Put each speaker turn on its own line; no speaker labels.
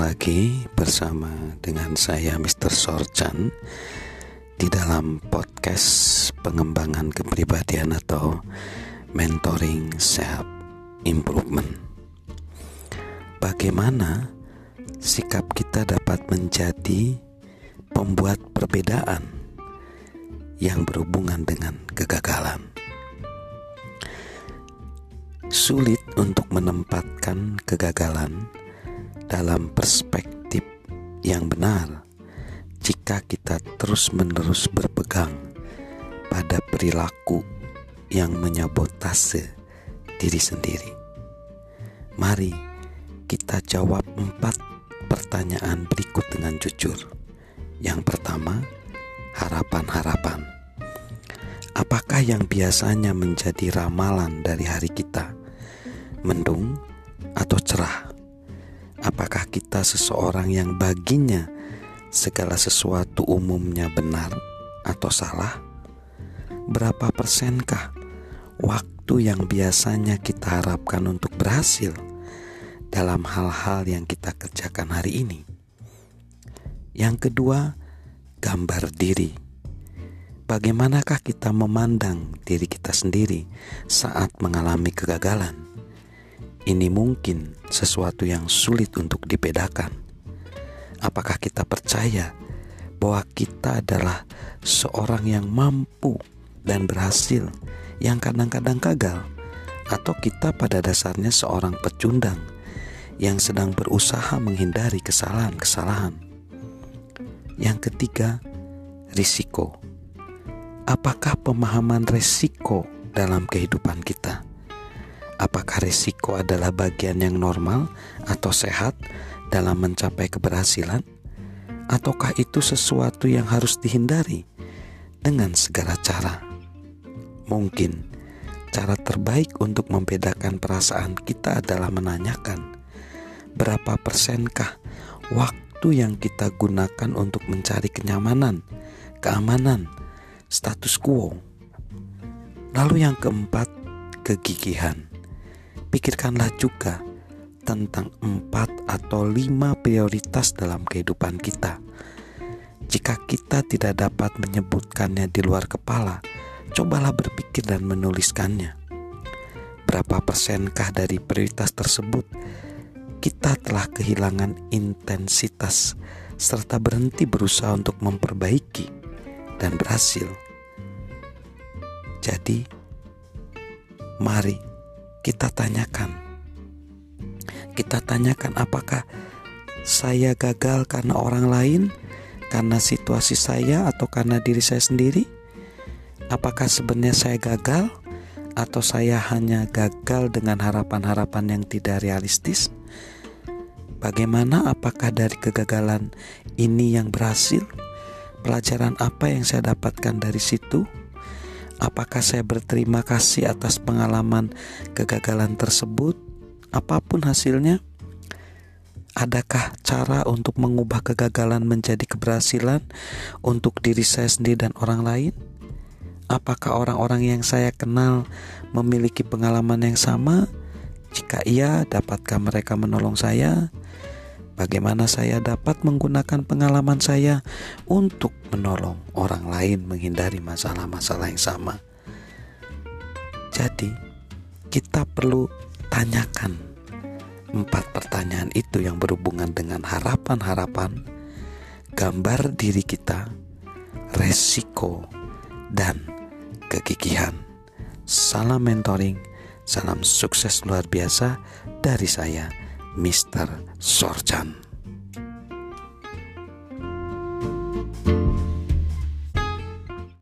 lagi bersama dengan saya Mr. Sorchan di dalam podcast pengembangan kepribadian atau mentoring self improvement. Bagaimana sikap kita dapat menjadi pembuat perbedaan yang berhubungan dengan kegagalan? Sulit untuk menempatkan kegagalan dalam perspektif yang benar jika kita terus-menerus berpegang pada perilaku yang menyabotase diri sendiri. Mari kita jawab empat pertanyaan berikut dengan jujur. Yang pertama, harapan-harapan. Apakah yang biasanya menjadi ramalan dari hari kita? Mendung atau cerah? Apakah kita seseorang yang baginya segala sesuatu umumnya benar atau salah? Berapa persenkah waktu yang biasanya kita harapkan untuk berhasil dalam hal-hal yang kita kerjakan hari ini? Yang kedua, gambar diri. Bagaimanakah kita memandang diri kita sendiri saat mengalami kegagalan? Ini mungkin sesuatu yang sulit untuk dibedakan. Apakah kita percaya bahwa kita adalah seorang yang mampu dan berhasil yang kadang-kadang gagal, atau kita pada dasarnya seorang pecundang yang sedang berusaha menghindari kesalahan-kesalahan? Yang ketiga, risiko. Apakah pemahaman risiko dalam kehidupan kita? Apakah risiko adalah bagian yang normal atau sehat dalam mencapai keberhasilan? Ataukah itu sesuatu yang harus dihindari dengan segala cara? Mungkin cara terbaik untuk membedakan perasaan kita adalah menanyakan berapa persenkah waktu yang kita gunakan untuk mencari kenyamanan, keamanan, status quo. Lalu yang keempat, kegigihan. Pikirkanlah juga tentang empat atau lima prioritas dalam kehidupan kita. Jika kita tidak dapat menyebutkannya di luar kepala, cobalah berpikir dan menuliskannya. Berapa persenkah dari prioritas tersebut kita telah kehilangan intensitas serta berhenti berusaha untuk memperbaiki dan berhasil? Jadi, mari kita tanyakan. Kita tanyakan apakah saya gagal karena orang lain, karena situasi saya atau karena diri saya sendiri? Apakah sebenarnya saya gagal atau saya hanya gagal dengan harapan-harapan yang tidak realistis? Bagaimana apakah dari kegagalan ini yang berhasil? Pelajaran apa yang saya dapatkan dari situ? Apakah saya berterima kasih atas pengalaman kegagalan tersebut? Apa pun hasilnya, adakah cara untuk mengubah kegagalan menjadi keberhasilan untuk diri saya sendiri dan orang lain? Apakah orang-orang yang saya kenal memiliki pengalaman yang sama? Jika iya, dapatkah mereka menolong saya? Bagaimana saya dapat menggunakan pengalaman saya untuk menolong orang lain menghindari masalah-masalah yang sama? Jadi, kita perlu tanyakan empat pertanyaan itu yang berhubungan dengan harapan-harapan, gambar diri kita, resiko, dan kegigihan. Salam mentoring, salam sukses luar biasa dari saya Mr. Sorjan.